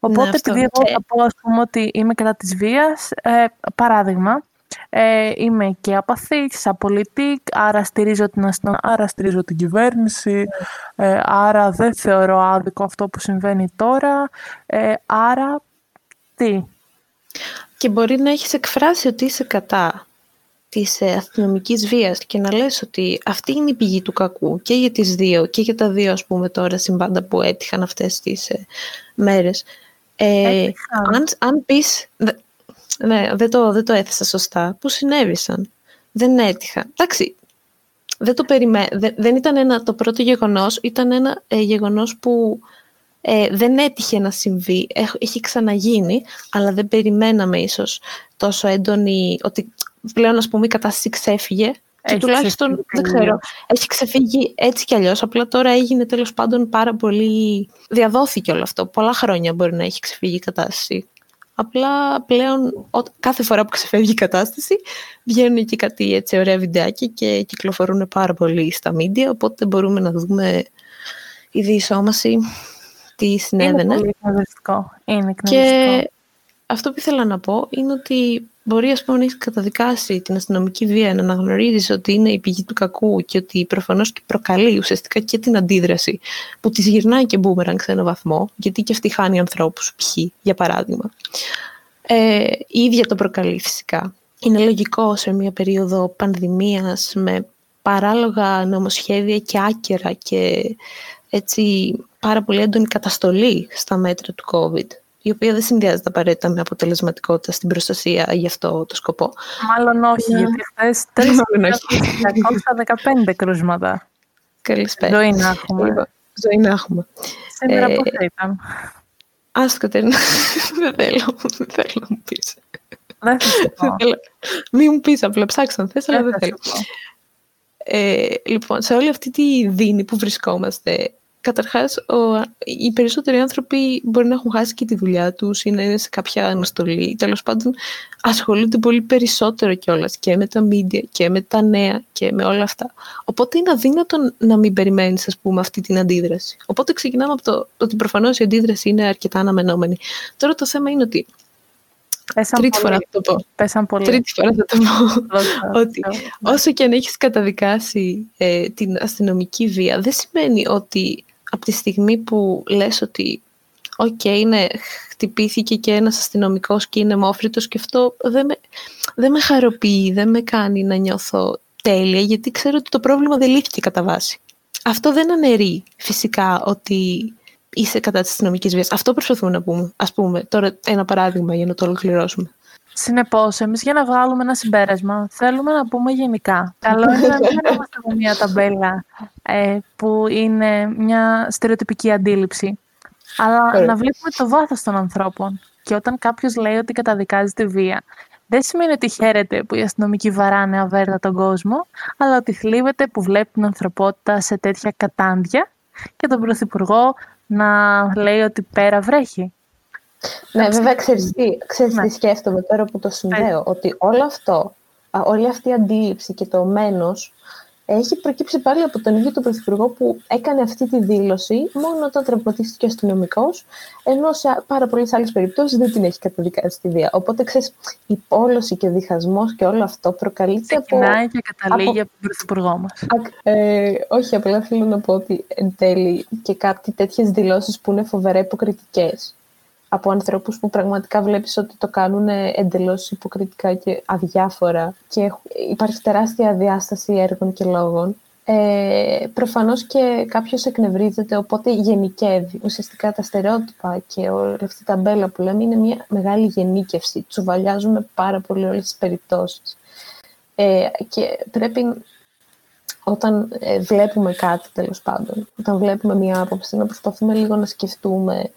Οπότε, ναι, επειδή εγώ θα πω, ας πούμε, ότι είμαι κατά της βίας, ε, παράδειγμα, ε, είμαι και απαθής, απολυτής, άρα στηρίζω την αστυνομία, άρα στηρίζω την κυβέρνηση, ε, άρα δεν θεωρώ άδικο αυτό που συμβαίνει τώρα, ε, άρα τι. Και μπορεί να έχεις εκφράσει ότι είσαι κατά της ε, αστυνομικής βίας και να λες ότι αυτή είναι η πηγή του κακού και για τις δύο και για τα δύο ας πούμε τώρα συμβάντα που έτυχαν αυτές τις ε, μέρες. Ε, αν, αν πεις, ναι, δεν το, δεν το έθεσα σωστά, που συνέβησαν. Δεν έτυχαν. Εντάξει, δεν το περιμέ... δεν, ήταν ένα, το πρώτο γεγονός, ήταν ένα ε, γεγονός που ε, δεν έτυχε να συμβεί, έχει ξαναγίνει, αλλά δεν περιμέναμε ίσως τόσο έντονη, ότι πλέον ας πούμε η κατάσταση ξέφυγε και τουλάχιστον, δεν ξέρω, έχει ξεφύγει έτσι κι αλλιώς, απλά τώρα έγινε τέλος πάντων πάρα πολύ, διαδόθηκε όλο αυτό, πολλά χρόνια μπορεί να έχει ξεφύγει η κατάσταση. Απλά πλέον κάθε φορά που ξεφεύγει η κατάσταση βγαίνουν και κάτι έτσι ωραία βιντεάκια και κυκλοφορούν πάρα πολύ στα μίντια, οπότε μπορούμε να δούμε η διεισόμαση τι συνέβαινε. Είναι πολύ εκνευριστικό. Είναι Και αυτό που ήθελα να πω είναι ότι μπορεί ας πούμε, να έχεις καταδικάσει την αστυνομική βία, να αναγνωρίζεις ότι είναι η πηγή του κακού και ότι προφανώς και προκαλεί ουσιαστικά και την αντίδραση που τη γυρνάει και μπούμεραν σε έναν βαθμό, γιατί και αυτή χάνει ανθρώπους, π.χ. για παράδειγμα. Ε, η ίδια το προκαλεί φυσικά. Είναι λογικό σε μια περίοδο πανδημίας με παράλογα νομοσχέδια και άκερα και έτσι πάρα πολύ έντονη καταστολή στα μέτρα του COVID η οποία δεν συνδυάζεται απαραίτητα με αποτελεσματικότητα στην προστασία για αυτό το σκοπό. Μάλλον όχι, yeah. γιατί χθες 315 κρούσματα. Καλησπέρα. Ζωή να έχουμε. Λοιπόν, ζωή να έχουμε. Σήμερα ε, πώς ήταν; Ας Κατερίνα, δεν θέλω, δεν θέλω να μου πεις. Δεν θέλω. Μην μου πεις, απλά ψάξω αν θες, αλλά δεν θέλω. Ε, λοιπόν, σε όλη αυτή τη δίνη που βρισκόμαστε, Καταρχάς, ο, οι περισσότεροι άνθρωποι μπορεί να έχουν χάσει και τη δουλειά τους ή να είναι σε κάποια αναστολή. Τέλος πάντων, ασχολούνται πολύ περισσότερο κιόλας και με τα media και με τα νέα και με όλα αυτά. Οπότε είναι αδύνατο να μην περιμένεις, ας πούμε, αυτή την αντίδραση. Οπότε ξεκινάμε από το, ότι προφανώς η αντίδραση είναι αρκετά αναμενόμενη. Τώρα το θέμα είναι ότι Πέσαν Τρίτη φορά θα το πω. Πέσαν πολύ. Τρίτη φορά θα το πω. ότι όσο και αν έχεις καταδικάσει ε, την αστυνομική βία, δεν σημαίνει ότι από τη στιγμή που λες ότι OK, okay, ναι, χτυπήθηκε και ένας αστυνομικός και είναι μόφριτος και αυτό δεν με, δεν με χαροποιεί, δεν με κάνει να νιώθω τέλεια, γιατί ξέρω ότι το πρόβλημα δεν λύθηκε κατά βάση. Αυτό δεν αναιρεί φυσικά ότι είσαι κατά της αστυνομικής βίας. Αυτό προσπαθούμε να πούμε. Ας πούμε, τώρα ένα παράδειγμα για να το ολοκληρώσουμε. Συνεπώς, εμείς για να βγάλουμε ένα συμπέρασμα, θέλουμε να πούμε γενικά. Καλό είναι να μην είμαστε με μια ταμπέλα ε, που είναι μια στερεοτυπική αντίληψη, αλλά να βλέπουμε το βάθος των ανθρώπων. Και όταν κάποιος λέει ότι καταδικάζει τη βία, δεν σημαίνει ότι χαίρεται που οι αστυνομικοί βαράνε αβέρτα τον κόσμο, αλλά ότι θλίβεται που βλέπει την ανθρωπότητα σε τέτοια κατάντια και τον Πρωθυπουργό να λέει ότι πέρα βρέχει. Ναι, βέβαια, ξέρεις τι, ξέρεις ναι. τι σκέφτομαι τώρα που το συνδέω, ότι όλο αυτό, όλη αυτή η αντίληψη και το μένος έχει προκύψει πάλι από τον ίδιο τον Πρωθυπουργό που έκανε αυτή τη δήλωση μόνο όταν τραυματίστηκε ο αστυνομικός, ενώ σε πάρα πολλές άλλες περιπτώσεις δεν την έχει καταδικάσει τη βία. Οπότε ξέρεις, η πόλωση και ο διχασμός και όλο αυτό προκαλείται από. Ξεκινάει και καταλήγει από, τον Πρωθυπουργό μας. Ε, όχι, απλά θέλω να πω ότι εν τέλει και κάποιε τέτοιες δηλώσεις που είναι φοβερά υποκριτικές από ανθρώπους που πραγματικά βλέπεις ότι το κάνουν εντελώς υποκριτικά και αδιάφορα και υπάρχει τεράστια διάσταση έργων και λόγων. Ε, προφανώς και κάποιος εκνευρίζεται, οπότε γενικεύει. Ουσιαστικά τα στερεότυπα και όλη αυτή τα μπέλα που λέμε είναι μια μεγάλη γενίκευση. Τσουβαλιάζουμε πάρα πολύ όλες τις περιπτώσεις. Ε, και πρέπει όταν ε, βλέπουμε κάτι τέλος πάντων, όταν βλέπουμε μια άποψη, να προσπαθούμε λίγο να σκεφτούμε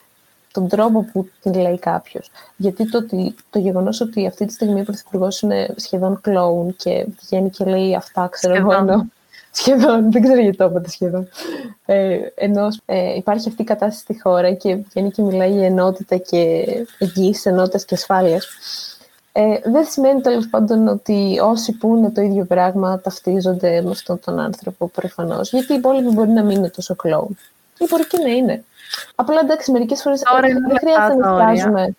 τον τρόπο που την λέει κάποιος. Γιατί το, το γεγονός ότι αυτή τη στιγμή ο Πρωθυπουργός είναι σχεδόν κλόουν και βγαίνει και λέει αυτά, ξέρω εγώ, ενώ. Σχεδόν, δεν ξέρω γιατί το είπατε σχεδόν. Ε, ενώ ε, υπάρχει αυτή η κατάσταση στη χώρα και βγαίνει και μιλάει για ενότητα και εγγύηση ενότητας και ασφάλειας. Ε, δεν σημαίνει τέλος πάντων ότι όσοι που είναι το ίδιο πράγμα ταυτίζονται με αυτόν τον άνθρωπο προφανώς. Γιατί οι υπόλοιποι μπορεί να μην είναι τόσο κλόουν. Ή μπορεί και να είναι. Απλά εντάξει, μερικές φορές δεν χρειάζεται να εστιάζουμε.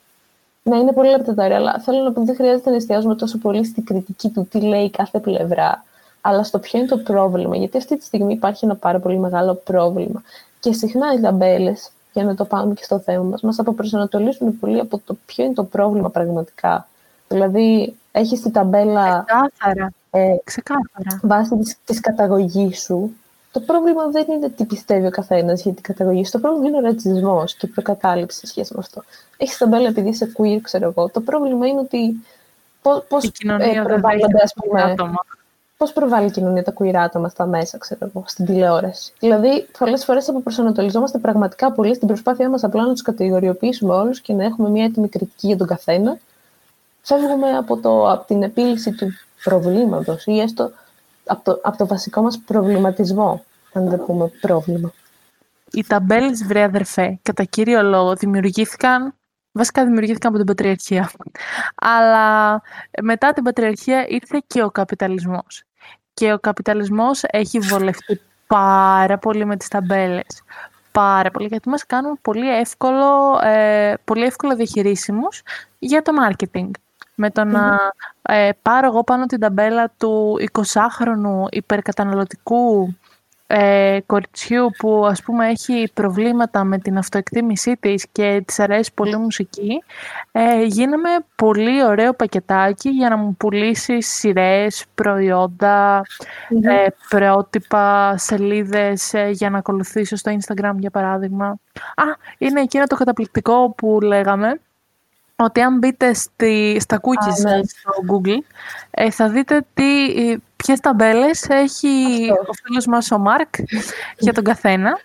Ναι, είναι πολύ λεπτά τα όρια, αλλά θέλω να πω δεν χρειάζεται να εστιάζουμε τόσο πολύ στην κριτική του τι λέει κάθε πλευρά, αλλά στο ποιο είναι το πρόβλημα. Γιατί αυτή τη στιγμή υπάρχει ένα πάρα πολύ μεγάλο πρόβλημα. Και συχνά οι ταμπέλες, για να το πάμε και στο θέμα μας, μας αποπροσανατολίζουν πολύ από το ποιο είναι το πρόβλημα πραγματικά. Δηλαδή, έχεις την ταμπέλα. Ξεκάθαρα. Ε, Ξεκάθαρα. Βάσει της καταγωγής σου το πρόβλημα δεν είναι τι πιστεύει ο καθένας για την καταγωγή Το πρόβλημα είναι ο ρατσισμός και η προκατάληψη σε σχέση με αυτό. Έχεις τα μπέλα επειδή είσαι queer, ξέρω εγώ. Το πρόβλημα είναι ότι. Πώς ε, προβάλλονται, ας πούμε. Πώς προβάλλει η κοινωνία τα queer άτομα στα μέσα, ξέρω εγώ, στην τηλεόραση. Δηλαδή, πολλές φορές αποπροσανατολιζόμαστε πραγματικά πολύ στην προσπάθειά μας απλά να τους κατηγοριοποιήσουμε όλους και να έχουμε μια έτοιμη κριτική για τον καθένα. Φεύγουμε από, το, από την επίλυση του προβλήματος ή έστω από το, από το βασικό μας προβληματισμό, αν δεν πούμε πρόβλημα. Οι ταμπέλες, βρε αδερφέ, κατά κύριο λόγο δημιουργήθηκαν, βασικά δημιουργήθηκαν από την Πατριαρχία. Αλλά μετά την Πατριαρχία ήρθε και ο καπιταλισμός. Και ο καπιταλισμός έχει βολευτεί πάρα πολύ με τις ταμπέλες. Πάρα πολύ, γιατί μας κάνουν πολύ εύκολο, ε, πολύ εύκολο διαχειρίσιμους για το marketing με το να ε, πάρω εγώ πάνω την ταμπέλα του 20χρονου υπερκαταναλωτικού ε, κοριτσιού που ας πούμε έχει προβλήματα με την αυτοεκτίμησή της και της αρέσει πολύ μουσική ε, γίναμε πολύ ωραίο πακετάκι για να μου πουλήσει σειρές, προϊόντα, ε, πρότυπα, σελίδες ε, για να ακολουθήσω στο Instagram για παράδειγμα. Α, είναι εκείνο το καταπληκτικό που λέγαμε ότι αν μπείτε στη, στα cookies ναι. στο Google, ε, θα δείτε τι, ε, ποιες ταμπέλες έχει ο φίλος μας ο Μάρκ για τον καθένα.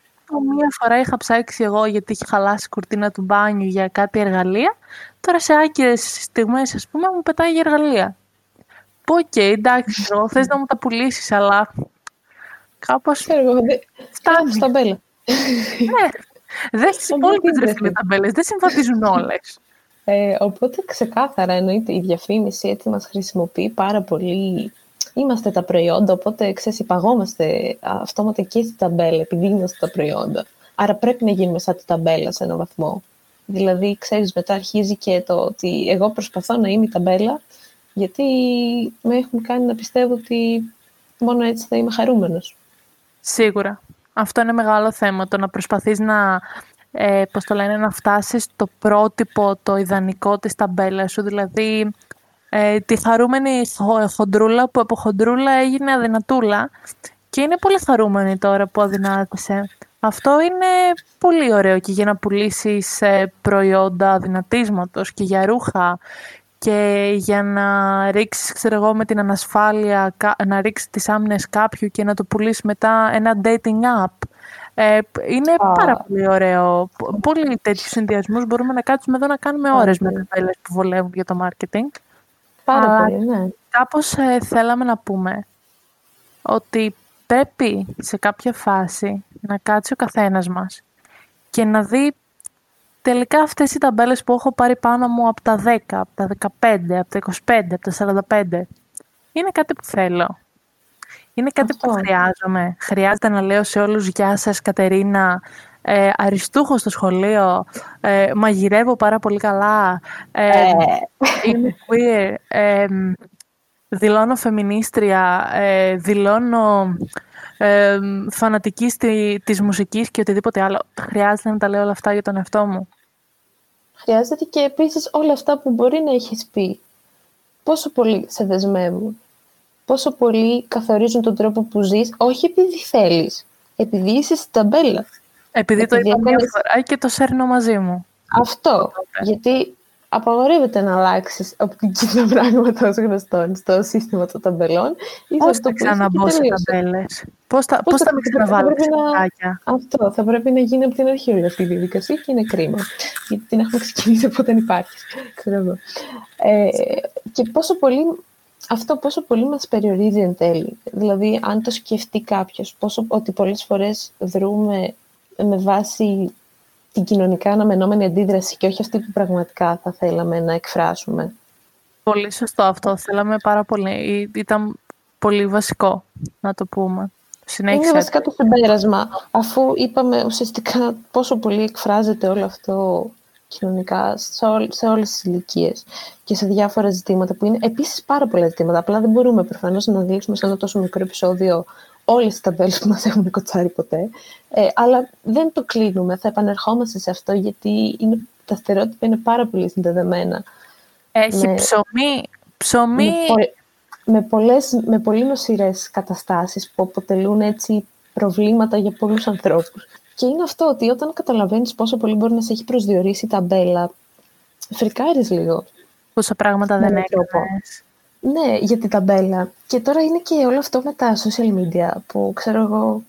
Μία φορά είχα ψάξει εγώ γιατί είχε χαλάσει η κουρτίνα του μπάνιου για κάτι εργαλεία. Τώρα σε άκυρες στιγμές, ας πούμε, μου πετάει για εργαλεία. Πω, OK, okay, εντάξει, εγώ, θες να μου τα πουλήσεις, αλλά κάπως φτάνει. ταμπέλα. ναι, δεν έχεις υπόλοιπες ταμπέλες, δεν συμβαδίζουν όλες. Ε, οπότε ξεκάθαρα εννοείται η διαφήμιση έτσι μας χρησιμοποιεί πάρα πολύ. Είμαστε τα προϊόντα, οπότε ξέρεις, υπαγόμαστε αυτόματα και στη ταμπέλα, επειδή είμαστε τα προϊόντα. Άρα πρέπει να γίνουμε σαν τη ταμπέλα σε έναν βαθμό. Δηλαδή, ξέρεις, μετά αρχίζει και το ότι εγώ προσπαθώ να είμαι η ταμπέλα, γιατί με έχουν κάνει να πιστεύω ότι μόνο έτσι θα είμαι χαρούμενος. Σίγουρα. Αυτό είναι μεγάλο θέμα, το να προσπαθείς να ε, πώς το λένε, να φτάσεις στο πρότυπο, το ιδανικό της ταμπέλας σου, δηλαδή ε, τη χαρούμενη χοντρούλα που από χοντρούλα έγινε αδυνατούλα και είναι πολύ χαρούμενη τώρα που αδυνάτησε. Αυτό είναι πολύ ωραίο και για να πουλήσεις ε, προϊόντα αδυνατίσματος και για ρούχα και για να ρίξεις, ξέρω εγώ, με την ανασφάλεια, να ρίξεις τις άμυνες κάποιου και να το πουλήσεις μετά ένα dating app. Ε, είναι πάρα πολύ ωραίο. Πολύ τέτοιους συνδυασμούς μπορούμε να κάτσουμε εδώ να κάνουμε ώρες με καπέλες που βολεύουν για το marketing. Πάρα πολύ, ναι. Κάπως ε, θέλαμε να πούμε ότι πρέπει σε κάποια φάση να κάτσει ο καθένας μας και να δει τελικά αυτές οι ταμπέλες που έχω πάρει πάνω μου από τα 10, από τα 15, από τα 25, από τα 45, είναι κάτι που θέλω. Είναι κάτι που χρειάζομαι. Χρειάζεται να λέω σε όλους «Γεια σας, Κατερίνα, ε, αριστούχος στο σχολείο, ε, μαγειρεύω πάρα πολύ καλά, ε, ε. είμαι queer, ε, δηλώνω φεμινίστρια, ε, δηλώνω ε, φανατική στη, της μουσικής και οτιδήποτε άλλο. Χρειάζεται να τα λέω όλα αυτά για τον εαυτό μου. Χρειάζεται και επίσης όλα αυτά που μπορεί να έχεις πει. Πόσο πολύ σε δεσμεύουν. Πόσο πολύ καθορίζουν τον τρόπο που ζεις, όχι επειδή θέλεις, επειδή είσαι στην ταμπέλα. Επειδή, το είπα μια φορά και το σέρνω μαζί μου. Αυτό. Γιατί απαγορεύεται να αλλάξεις οπτική τα πράγματα ως γνωστόν στο σύστημα των ταμπελών. Πώς θα ξαναμπω σε ταμπέλες; Πώς θα, πώς θα με ξαναβάλω να... Αυτό θα πρέπει να γίνει από την αρχή όλη αυτή η διαδικασία και είναι κρίμα. Γιατί την έχουμε ξεκινήσει από όταν υπάρχεις. Ε, και πόσο πολύ αυτό πόσο πολύ μας περιορίζει εν τέλει. Δηλαδή, αν το σκεφτεί κάποιος, πόσο, ότι πολλές φορές δρούμε με βάση την κοινωνικά αναμενόμενη αντίδραση και όχι αυτή που πραγματικά θα θέλαμε να εκφράσουμε. Πολύ σωστό αυτό. Θέλαμε πάρα πολύ. Ήταν πολύ βασικό να το πούμε. Συνέχισε. Είναι βασικά το συμπέρασμα. Αφού είπαμε ουσιαστικά πόσο πολύ εκφράζεται όλο αυτό κοινωνικά σε, ό, σε όλες τις ηλικίες και σε διάφορα ζητήματα που είναι επίσης πάρα πολλά ζητήματα. Απλά δεν μπορούμε προφανώς να δείξουμε σε ένα τόσο μικρό επεισόδιο όλες τις ταμπέλες που μας έχουν κοτσάρει ποτέ. Ε, αλλά δεν το κλείνουμε, θα επανερχόμαστε σε αυτό γιατί είναι, τα στερεότυπα είναι πάρα πολύ συνδεδεμένα. Έχει με, ψωμί, ψωμί... Με, με, πολλές, με πολύ νοσηρές καταστάσεις που αποτελούν έτσι προβλήματα για πολλούς ανθρώπους. Και είναι αυτό ότι όταν καταλαβαίνεις πόσο πολύ μπορεί να σε έχει προσδιορίσει η ταμπέλα, φρικάρεις λίγο. Πόσα πράγματα δεν έκανες. Ναι, για την ταμπέλα. Και τώρα είναι και όλο αυτό με τα social media που ξέρω εγώ...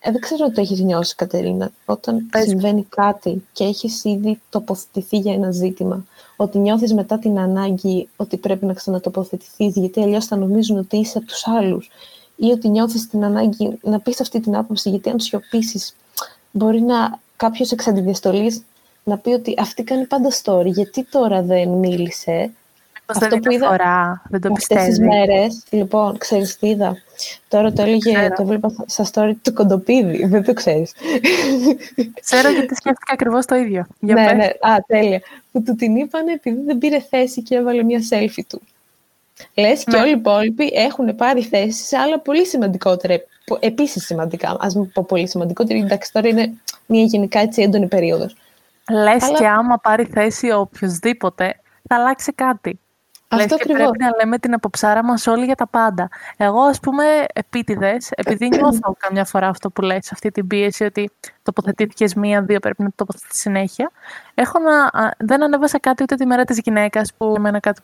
Ε, δεν ξέρω αν το έχεις νιώσει, Κατερίνα. Όταν συμβαίνει κάτι και έχεις ήδη τοποθετηθεί για ένα ζήτημα, ότι νιώθεις μετά την ανάγκη ότι πρέπει να ξανατοποθετηθείς, γιατί αλλιώς θα νομίζουν ότι είσαι από τους άλλους, ή ότι νιώθεις την ανάγκη να πεις αυτή την άποψη, γιατί αν σιωπήσεις, μπορεί να κάποιος εξ να πει ότι αυτή κάνει πάντα story, γιατί τώρα δεν μίλησε, αυτό που είδα φορά, δεν το αυτές τις μέρες, λοιπόν, ξέρεις τι είδα. Τώρα το έλεγε, το έβλεπα στα story του κοντοπίδι, δεν το ξέρεις. Ξέρω γιατί σκέφτηκα ακριβώς το ίδιο. Για ναι, ναι, α, τέλεια. Που του την είπανε επειδή δεν πήρε θέση και έβαλε μια selfie του. Λες και ναι. όλοι οι υπόλοιποι έχουν πάρει θέση σε άλλα πολύ σημαντικότερα, επίσης σημαντικά, ας μην πω πολύ σημαντικότερα, εντάξει τώρα είναι μια γενικά έτσι έντονη περίοδος. Λες Αλλά... και άμα πάρει θέση οποιοδήποτε, θα αλλάξει κάτι. Αυτό και πρέπει να λέμε την αποψάρα μας όλοι για τα πάντα. Εγώ, ας πούμε, επίτηδες, επειδή νιώθω καμιά φορά αυτό που λες, αυτή την πίεση ότι τοποθετήθηκες μία-δύο, πρέπει να το τοποθετήσει συνέχεια. Έχω να, δεν ανέβασα κάτι ούτε τη μέρα της γυναίκας, που είναι κάτι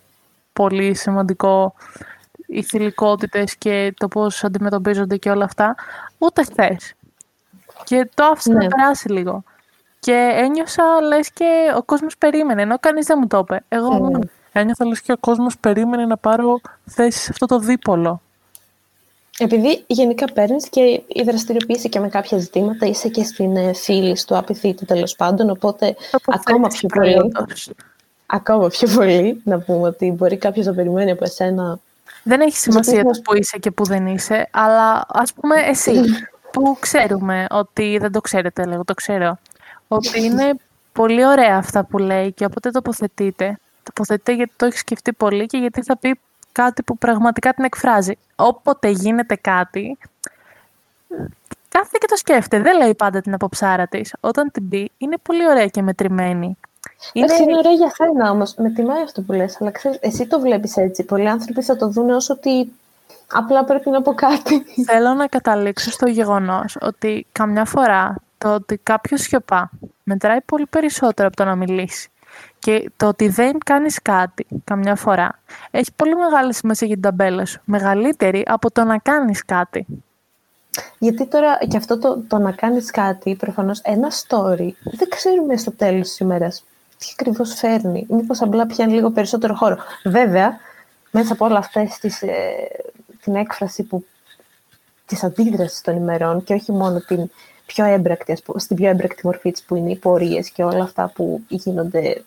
πολύ σημαντικό, οι θηλυκότητες και το πώς αντιμετωπίζονται και όλα αυτά, ούτε χθες. Και το άφησα ναι. να περάσει λίγο. Και ένιωσα, λες και ο κόσμος περίμενε, ενώ κανείς δεν μου το είπε. Εγώ mm ένιωθα λες και ο κόσμος περίμενε να πάρω θέση σε αυτό το δίπολο. Επειδή γενικά παίρνεις και η δραστηριοποίηση και με κάποια ζητήματα, είσαι και στην ε, φίλη του απειθήτου τέλος πάντων, οπότε ακόμα πιο πολύ. Ακόμα πιο πολύ να πούμε ότι μπορεί κάποιος να περιμένει από εσένα. Δεν έχει σημασία το που είσαι και που δεν είσαι, αλλά ας πούμε εσύ που ξέρουμε ότι δεν το ξέρετε, λέω, το ξέρω, ότι είναι πολύ ωραία αυτά που λέει και όποτε τοποθετείτε, τοποθετείται γιατί το έχει σκεφτεί πολύ και γιατί θα πει κάτι που πραγματικά την εκφράζει. Όποτε γίνεται κάτι, κάθεται και το σκέφτεται. Δεν λέει πάντα την αποψάρα της. Όταν την πει, είναι πολύ ωραία και μετρημένη. Είναι... είναι ωραία για σένα όμως. Με τιμάει αυτό που λες. Αλλά ξέρεις, εσύ το βλέπεις έτσι. Πολλοί άνθρωποι θα το δουν ως ότι απλά πρέπει να πω κάτι. Θέλω να καταλήξω στο γεγονός ότι καμιά φορά το ότι κάποιος σιωπά μετράει πολύ περισσότερο από το να μιλήσει. Και το ότι δεν κάνεις κάτι καμιά φορά έχει πολύ μεγάλη σημασία για την ταμπέλα σου. Μεγαλύτερη από το να κάνεις κάτι. Γιατί τώρα και αυτό το, το να κάνεις κάτι, προφανώς ένα story, δεν ξέρουμε στο τέλος της ημέρας τι ακριβώς φέρνει. Μήπως απλά πιάνει λίγο περισσότερο χώρο. Βέβαια, μέσα από όλα αυτές τις, ε, την έκφραση που, της αντίδρασης των ημερών και όχι μόνο την πιο έμπρακτη, στην πιο έμπρακτη μορφή της που είναι οι πορείες και όλα αυτά που γίνονται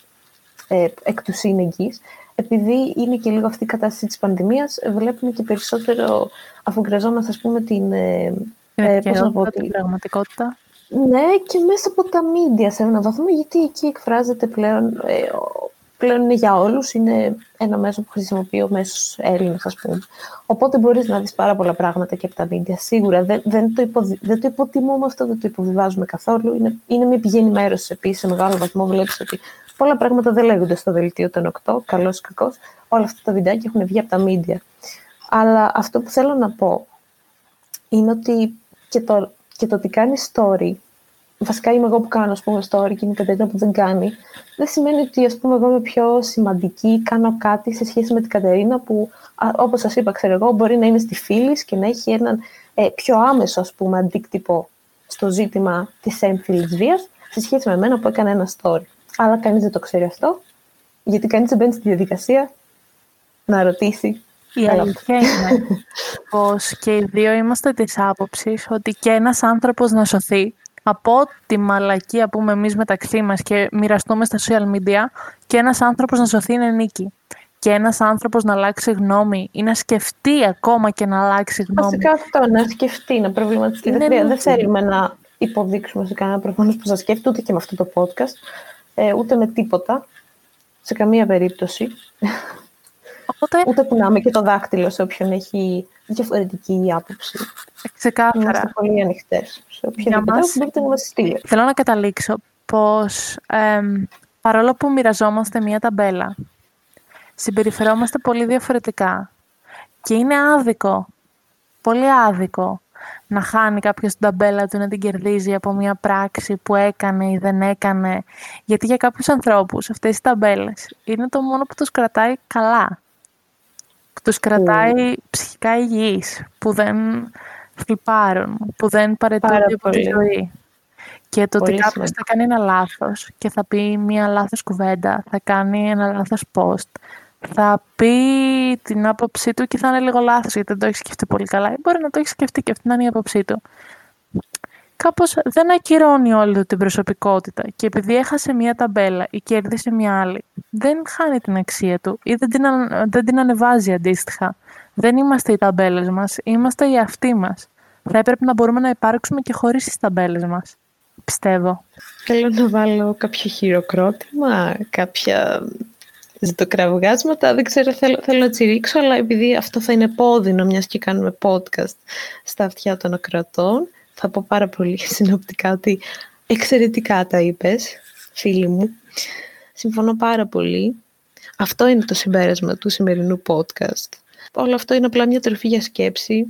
ε, εκ του σύνεγγυς, επειδή είναι και λίγο αυτή η κατάσταση της πανδημίας, βλέπουμε και περισσότερο, αφού γραζόμαστε, ας πούμε, την... Ε, ε, πώς να πω, την πραγματικότητα. Ναι, και μέσα από τα μίντια σε έναν βαθμό, γιατί εκεί εκφράζεται πλέον, ε, πλέον είναι για όλους, είναι ένα μέσο που χρησιμοποιεί ο μέσος Έλληνας, ας πούμε. Οπότε μπορείς να δεις πάρα πολλά πράγματα και από τα μίντια. Σίγουρα δεν, δεν, το, υποδι... δεν το υποτιμούμε αυτό, δεν το υποβιβάζουμε καθόλου. Είναι, είναι μια πηγή ενημέρωσης επίσης. Σε μεγάλο βαθμό βλέπεις ότι πολλά πράγματα δεν λέγονται στο δελτίο των 8, καλός ή κακός. Όλα αυτά τα βιντεάκια έχουν βγει από τα μίντια. Αλλά αυτό που θέλω να πω είναι ότι και το, και το ότι κάνει story, βασικά είμαι εγώ που κάνω ας πούμε, story και είναι η που δεν κάνει, δεν σημαίνει ότι ας πούμε, εγώ είμαι πιο σημαντική, κάνω κάτι σε σχέση με την Κατερίνα που, όπως σας είπα, ξέρω εγώ, μπορεί να είναι στη φίλης και να έχει έναν ε, πιο άμεσο ας πούμε, αντίκτυπο στο ζήτημα της έμφυλης βίας σε σχέση με εμένα που έκανε ένα story αλλά κανείς δεν το ξέρει αυτό, γιατί κανείς δεν μπαίνει στη διαδικασία να ρωτήσει. Η αλήθεια είναι πως και οι δύο είμαστε της άποψης ότι και ένας άνθρωπος να σωθεί από τη μαλακία που εμείς μεταξύ μας και μοιραστούμε στα social media και ένας άνθρωπος να σωθεί είναι νίκη. Και ένας άνθρωπος να αλλάξει γνώμη ή να σκεφτεί ακόμα και να αλλάξει γνώμη. Βασικά αυτό, να σκεφτεί, να προβληματιστεί. Δεν, θέλουμε να υποδείξουμε σε κανένα προφανώς που σας σκέφτεται ούτε και με αυτό το podcast ε, ούτε με τίποτα, σε καμία περίπτωση. Οπότε... ούτε που να είμαι και το δάκτυλο σε όποιον έχει διαφορετική άποψη. Ξεκάθαρα. Είμαστε πολύ ανοιχτές. Σε οποιοδήποτε μας... μπορείτε να μας στείλετε. Θέλω να καταλήξω πως παρόλο που μοιραζόμαστε μία ταμπέλα, συμπεριφερόμαστε πολύ διαφορετικά και είναι άδικο, πολύ άδικο να χάνει κάποιος την ταμπέλα του, να την κερδίζει από μια πράξη που έκανε ή δεν έκανε. Γιατί για κάποιους ανθρώπους αυτές οι ταμπέλες είναι το μόνο που τους κρατάει καλά. Που τους κρατάει ψυχικά υγιείς, που δεν φλιπάρουν, που δεν παρετούνται από τη ζωή. Και το ότι κάποιος θα κάνει ένα λάθος και θα πει μια λάθος κουβέντα, θα κάνει ένα λάθος post, θα πει την άποψή του και θα είναι λίγο λάθος γιατί δεν το έχει σκεφτεί πολύ καλά. Μπορεί να το έχει σκεφτεί και αυτή να είναι η άποψή του. Κάπως δεν ακυρώνει όλη του την προσωπικότητα και επειδή έχασε μία ταμπέλα ή κέρδισε μία άλλη, δεν χάνει την αξία του ή δεν την, δεν την ανεβάζει αντίστοιχα. Δεν είμαστε οι ταμπέλες μας, είμαστε οι αυτοί μας. Θα έπρεπε να μπορούμε να υπάρξουμε και χωρίς τις ταμπέλες μας. Πιστεύω. Θέλω να βάλω κάποιο χειροκρότημα, κάποια ζητοκραυγάσματα. Δεν ξέρω, θέλω, θέλω να τσιρίξω, αλλά επειδή αυτό θα είναι πόδινο, μιας και κάνουμε podcast στα αυτιά των ακροατών, θα πω πάρα πολύ συνοπτικά ότι εξαιρετικά τα είπες, φίλοι μου. Συμφωνώ πάρα πολύ. Αυτό είναι το συμπέρασμα του σημερινού podcast. Όλο αυτό είναι απλά μια τροφή για σκέψη.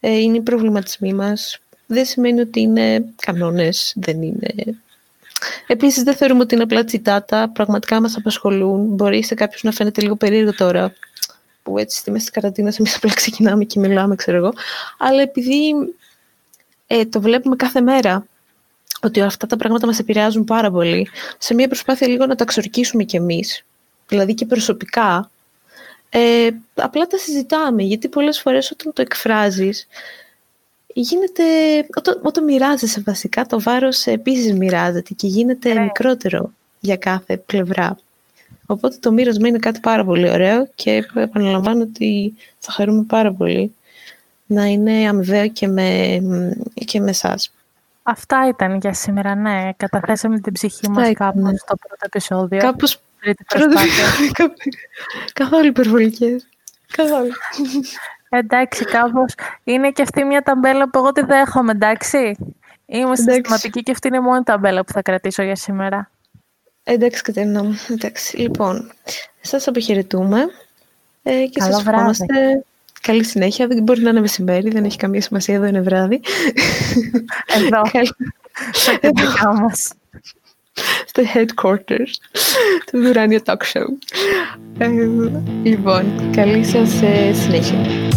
Ε, είναι οι προβληματισμοί μας. Δεν σημαίνει ότι είναι κανόνες, δεν είναι Επίσης δεν θεωρούμε ότι είναι απλά τσιτάτα, πραγματικά μας απασχολούν. Μπορεί σε κάποιους να φαίνεται λίγο περίεργο τώρα, που έτσι στη μέση της καραντίνας εμείς απλά ξεκινάμε και μιλάμε, ξέρω εγώ. Αλλά επειδή ε, το βλέπουμε κάθε μέρα, ότι αυτά τα πράγματα μας επηρεάζουν πάρα πολύ, σε μια προσπάθεια λίγο να τα ξορκίσουμε κι εμείς, δηλαδή και προσωπικά, ε, απλά τα συζητάμε, γιατί πολλές φορές όταν το εκφράζεις, γίνεται, όταν, όταν μοιράζεσαι βασικά, το βάρος επίσης μοιράζεται και γίνεται ναι. μικρότερο για κάθε πλευρά. Οπότε το μοίρασμα είναι κάτι πάρα πολύ ωραίο και επαναλαμβάνω ότι θα χαρούμε πάρα πολύ να είναι αμοιβαίο και με, και με εσάς. Αυτά ήταν για σήμερα, ναι. Καταθέσαμε την ψυχή Αυτά μας ήταν. κάπως στο πρώτο επεισόδιο. Κάπως πρώτη Καθόλου υπερβολικές. Καθόλου. Εντάξει, κάπως είναι και αυτή μια ταμπέλα που εγώ τη δέχομαι, εντάξει. Είμαι Εντάξει. συστηματική και αυτή είναι η μόνη ταμπέλα που θα κρατήσω για σήμερα. Εντάξει, Κατερίνα μου. Εντάξει. Λοιπόν, σας αποχαιρετούμε ε, και Καλό σας βράδυ. ευχόμαστε καλή συνέχεια. Δεν μπορεί να είναι μεσημέρι, δεν έχει καμία σημασία, εδώ είναι βράδυ. Εδώ, Καλή- στα κεντρικά μας. στο headquarters του Δουράνιο Talk Show. Ε, λοιπόν, καλή σας ε, συνέχεια.